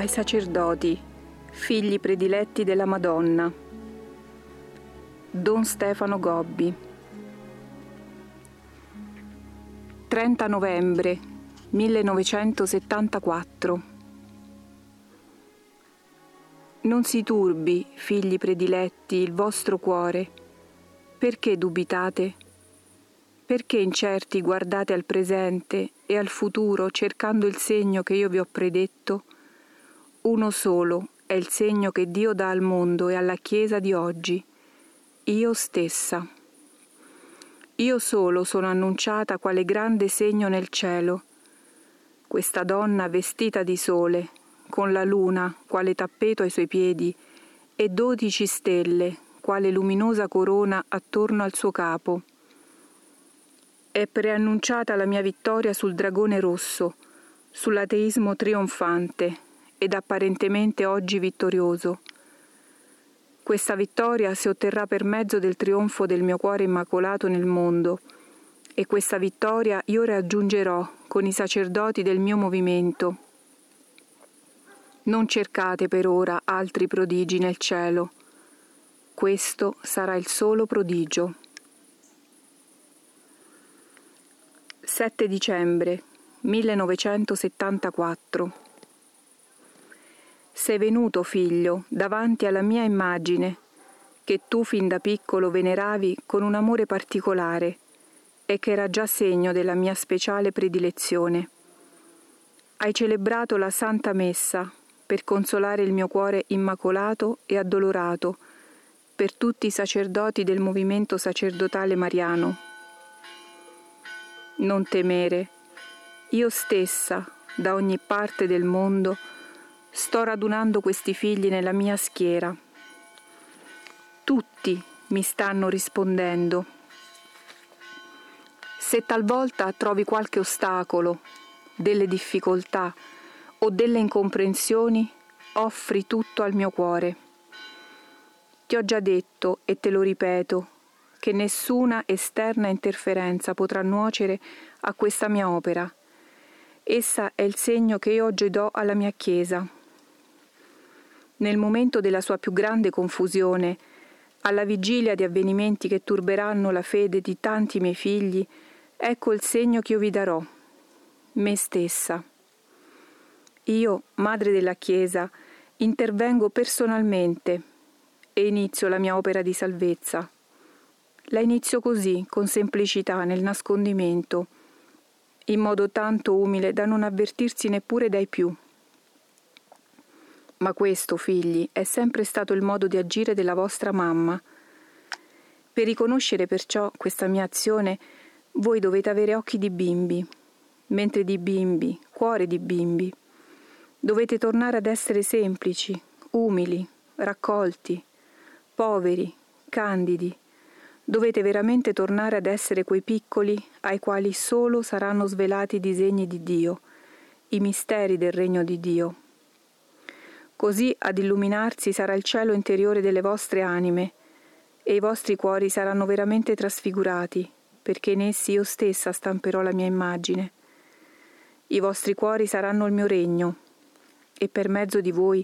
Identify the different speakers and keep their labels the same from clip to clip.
Speaker 1: ai sacerdoti, figli prediletti della Madonna. Don Stefano Gobbi. 30 novembre 1974. Non si turbi, figli prediletti, il vostro cuore. Perché dubitate? Perché incerti guardate al presente e al futuro cercando il segno che io vi ho predetto? Uno solo è il segno che Dio dà al mondo e alla Chiesa di oggi, io stessa. Io solo sono annunciata quale grande segno nel cielo. Questa donna vestita di sole, con la luna quale tappeto ai suoi piedi e dodici stelle quale luminosa corona attorno al suo capo. È preannunciata la mia vittoria sul dragone rosso, sull'ateismo trionfante ed apparentemente oggi vittorioso. Questa vittoria si otterrà per mezzo del trionfo del mio cuore immacolato nel mondo, e questa vittoria io raggiungerò con i sacerdoti del mio movimento. Non cercate per ora altri prodigi nel cielo. Questo sarà il solo prodigio. 7 dicembre 1974 sei venuto, figlio, davanti alla mia immagine, che tu fin da piccolo veneravi con un amore particolare e che era già segno della mia speciale predilezione. Hai celebrato la Santa Messa per consolare il mio cuore immacolato e addolorato per tutti i sacerdoti del movimento sacerdotale mariano. Non temere, io stessa, da ogni parte del mondo, Sto radunando questi figli nella mia schiera. Tutti mi stanno rispondendo. Se talvolta trovi qualche ostacolo, delle difficoltà o delle incomprensioni, offri tutto al mio cuore. Ti ho già detto e te lo ripeto che nessuna esterna interferenza potrà nuocere a questa mia opera. Essa è il segno che io oggi do alla mia Chiesa nel momento della sua più grande confusione, alla vigilia di avvenimenti che turberanno la fede di tanti miei figli, ecco il segno che io vi darò, me stessa. Io, madre della Chiesa, intervengo personalmente e inizio la mia opera di salvezza. La inizio così, con semplicità, nel nascondimento, in modo tanto umile da non avvertirsi neppure dai più. Ma questo, figli, è sempre stato il modo di agire della vostra mamma. Per riconoscere perciò questa mia azione, voi dovete avere occhi di bimbi, mentre di bimbi, cuore di bimbi. Dovete tornare ad essere semplici, umili, raccolti, poveri, candidi. Dovete veramente tornare ad essere quei piccoli ai quali solo saranno svelati i disegni di Dio, i misteri del regno di Dio Così ad illuminarsi sarà il cielo interiore delle vostre anime, e i vostri cuori saranno veramente trasfigurati, perché in essi io stessa stamperò la mia immagine. I vostri cuori saranno il mio regno, e per mezzo di voi,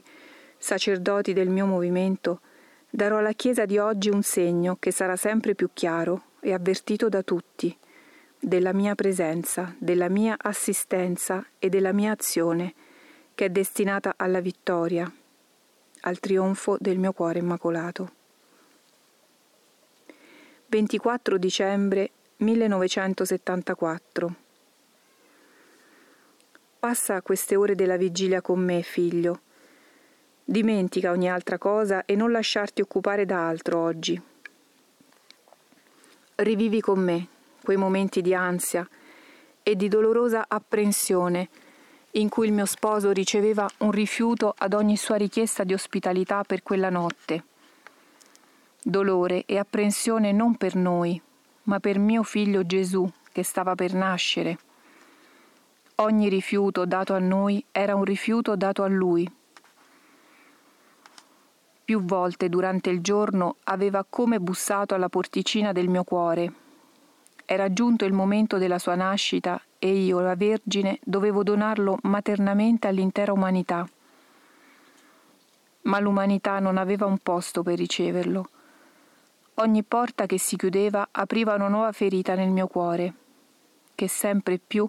Speaker 1: sacerdoti del mio movimento, darò alla Chiesa di oggi un segno che sarà sempre più chiaro e avvertito da tutti, della mia presenza, della mia assistenza e della mia azione, che è destinata alla vittoria, al trionfo del mio cuore immacolato. 24 dicembre 1974 Passa queste ore della vigilia con me, figlio. Dimentica ogni altra cosa e non lasciarti occupare da altro oggi. Rivivi con me quei momenti di ansia e di dolorosa apprensione in cui il mio sposo riceveva un rifiuto ad ogni sua richiesta di ospitalità per quella notte. Dolore e apprensione non per noi, ma per mio figlio Gesù che stava per nascere. Ogni rifiuto dato a noi era un rifiuto dato a lui. Più volte durante il giorno aveva come bussato alla porticina del mio cuore. Era giunto il momento della sua nascita e io, la Vergine, dovevo donarlo maternamente all'intera umanità. ma l'umanità non aveva un posto per riceverlo. Ogni porta che si chiudeva apriva una nuova ferita nel mio cuore, che sempre più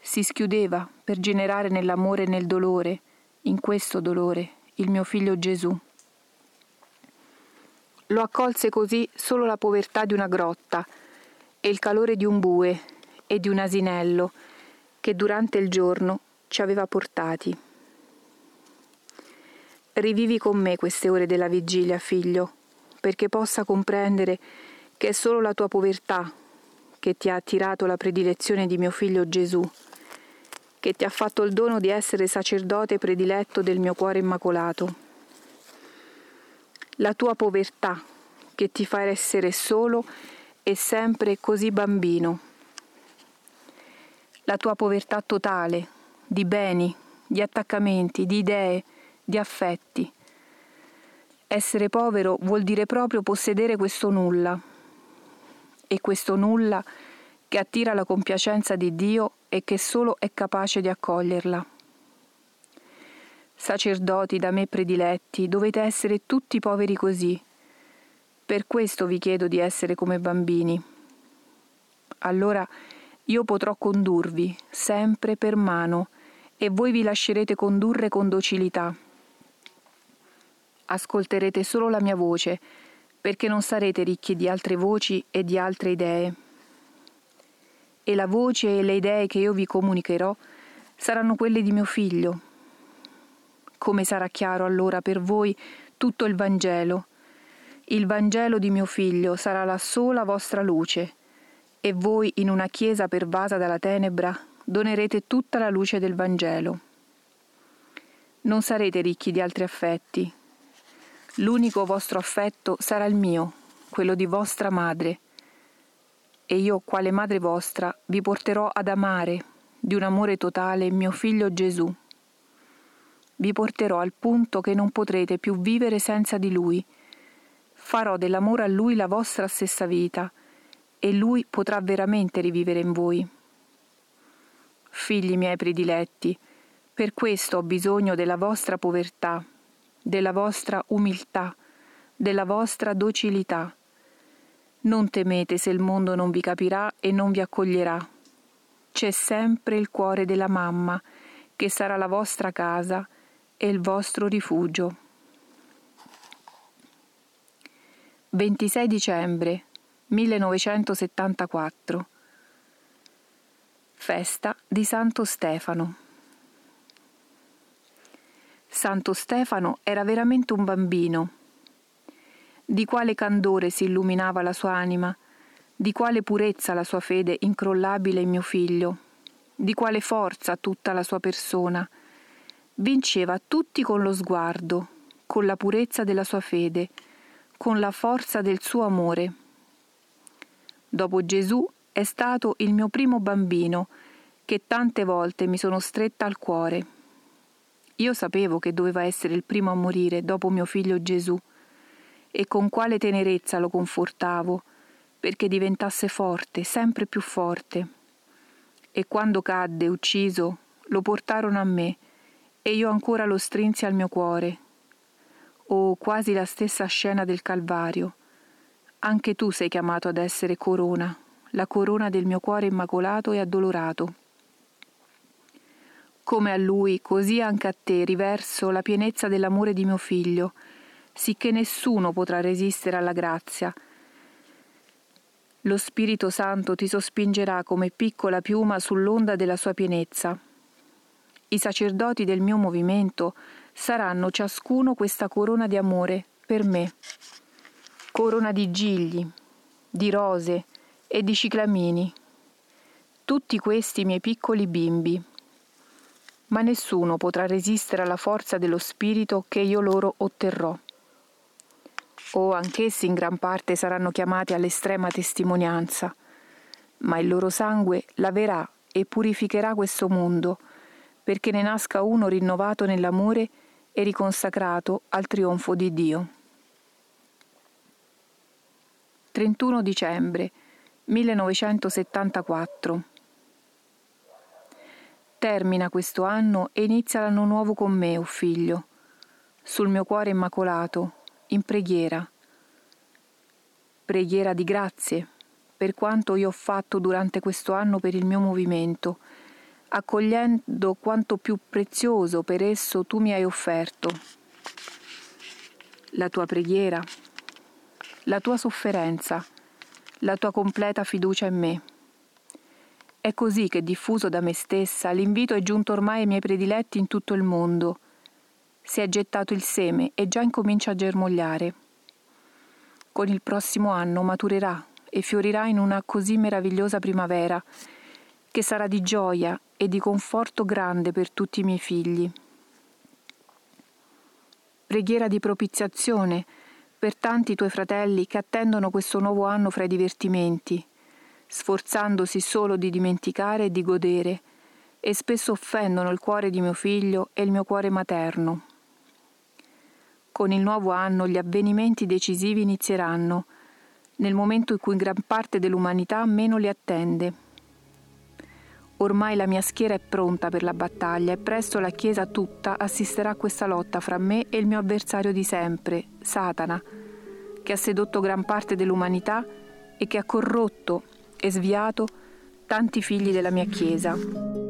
Speaker 1: si schiudeva per generare nell'amore e nel dolore, in questo dolore, il mio figlio Gesù. Lo accolse così solo la povertà di una grotta e il calore di un bue e di un asinello che durante il giorno ci aveva portati. Rivivi con me queste ore della vigilia, figlio, perché possa comprendere che è solo la tua povertà che ti ha attirato la predilezione di mio figlio Gesù, che ti ha fatto il dono di essere sacerdote prediletto del mio cuore immacolato. La tua povertà che ti fa essere solo e sempre così bambino. La tua povertà totale, di beni, di attaccamenti, di idee, di affetti. Essere povero vuol dire proprio possedere questo nulla. E questo nulla che attira la compiacenza di Dio e che solo è capace di accoglierla. Sacerdoti da me prediletti, dovete essere tutti poveri così. Per questo vi chiedo di essere come bambini. Allora io potrò condurvi sempre per mano e voi vi lascerete condurre con docilità. Ascolterete solo la mia voce, perché non sarete ricchi di altre voci e di altre idee. E la voce e le idee che io vi comunicherò saranno quelle di mio figlio. Come sarà chiaro allora per voi tutto il Vangelo? Il Vangelo di mio figlio sarà la sola vostra luce, e voi in una chiesa pervasa dalla tenebra donerete tutta la luce del Vangelo. Non sarete ricchi di altri affetti. L'unico vostro affetto sarà il mio, quello di vostra madre. E io, quale madre vostra, vi porterò ad amare di un amore totale mio figlio Gesù. Vi porterò al punto che non potrete più vivere senza di lui. Farò dell'amore a lui la vostra stessa vita e lui potrà veramente rivivere in voi figli miei prediletti, per questo ho bisogno della vostra povertà, della vostra umiltà, della vostra docilità. Non temete se il mondo non vi capirà e non vi accoglierà. C'è sempre il cuore della mamma, che sarà la vostra casa e il vostro rifugio. 26 dicembre 1974 Festa di Santo Stefano. Santo Stefano era veramente un bambino. Di quale candore si illuminava la sua anima, di quale purezza la sua fede incrollabile in mio figlio, di quale forza tutta la sua persona. Vinceva tutti con lo sguardo, con la purezza della sua fede, con la forza del suo amore. Dopo Gesù è stato il mio primo bambino che tante volte mi sono stretta al cuore. Io sapevo che doveva essere il primo a morire dopo mio figlio Gesù e con quale tenerezza lo confortavo perché diventasse forte, sempre più forte. E quando cadde ucciso, lo portarono a me e io ancora lo strinsi al mio cuore. Oh, quasi la stessa scena del Calvario. Anche tu sei chiamato ad essere corona, la corona del mio cuore immacolato e addolorato. Come a lui, così anche a te riverso la pienezza dell'amore di mio figlio, sicché nessuno potrà resistere alla grazia. Lo Spirito Santo ti sospingerà come piccola piuma sull'onda della sua pienezza. I sacerdoti del mio movimento saranno ciascuno questa corona di amore per me, corona di gigli, di rose, e di ciclamini, tutti questi miei piccoli bimbi. Ma nessuno potrà resistere alla forza dello spirito che io loro otterrò. O anch'essi in gran parte saranno chiamati all'estrema testimonianza, ma il loro sangue laverà e purificherà questo mondo, perché ne nasca uno rinnovato nell'amore e riconsacrato al trionfo di Dio. 31 dicembre 1974. Termina questo anno e inizia l'anno nuovo con me, o oh figlio. sul mio cuore immacolato, in preghiera. Preghiera di grazie per quanto io ho fatto durante questo anno per il mio movimento, accogliendo quanto più prezioso per esso tu mi hai offerto. La tua preghiera, la tua sofferenza, la tua completa fiducia in me. È così che, diffuso da me stessa, l'invito è giunto ormai ai miei prediletti in tutto il mondo. Si è gettato il seme e già incomincia a germogliare. Con il prossimo anno maturerà e fiorirà in una così meravigliosa primavera, che sarà di gioia e di conforto grande per tutti i miei figli. Preghiera di propiziazione per tanti tuoi fratelli che attendono questo nuovo anno fra i divertimenti, sforzandosi solo di dimenticare e di godere, e spesso offendono il cuore di mio figlio e il mio cuore materno. Con il nuovo anno gli avvenimenti decisivi inizieranno, nel momento in cui gran parte dell'umanità meno li attende. Ormai la mia schiera è pronta per la battaglia e presto la Chiesa tutta assisterà a questa lotta fra me e il mio avversario di sempre, Satana, che ha sedotto gran parte dell'umanità e che ha corrotto e sviato tanti figli della mia Chiesa.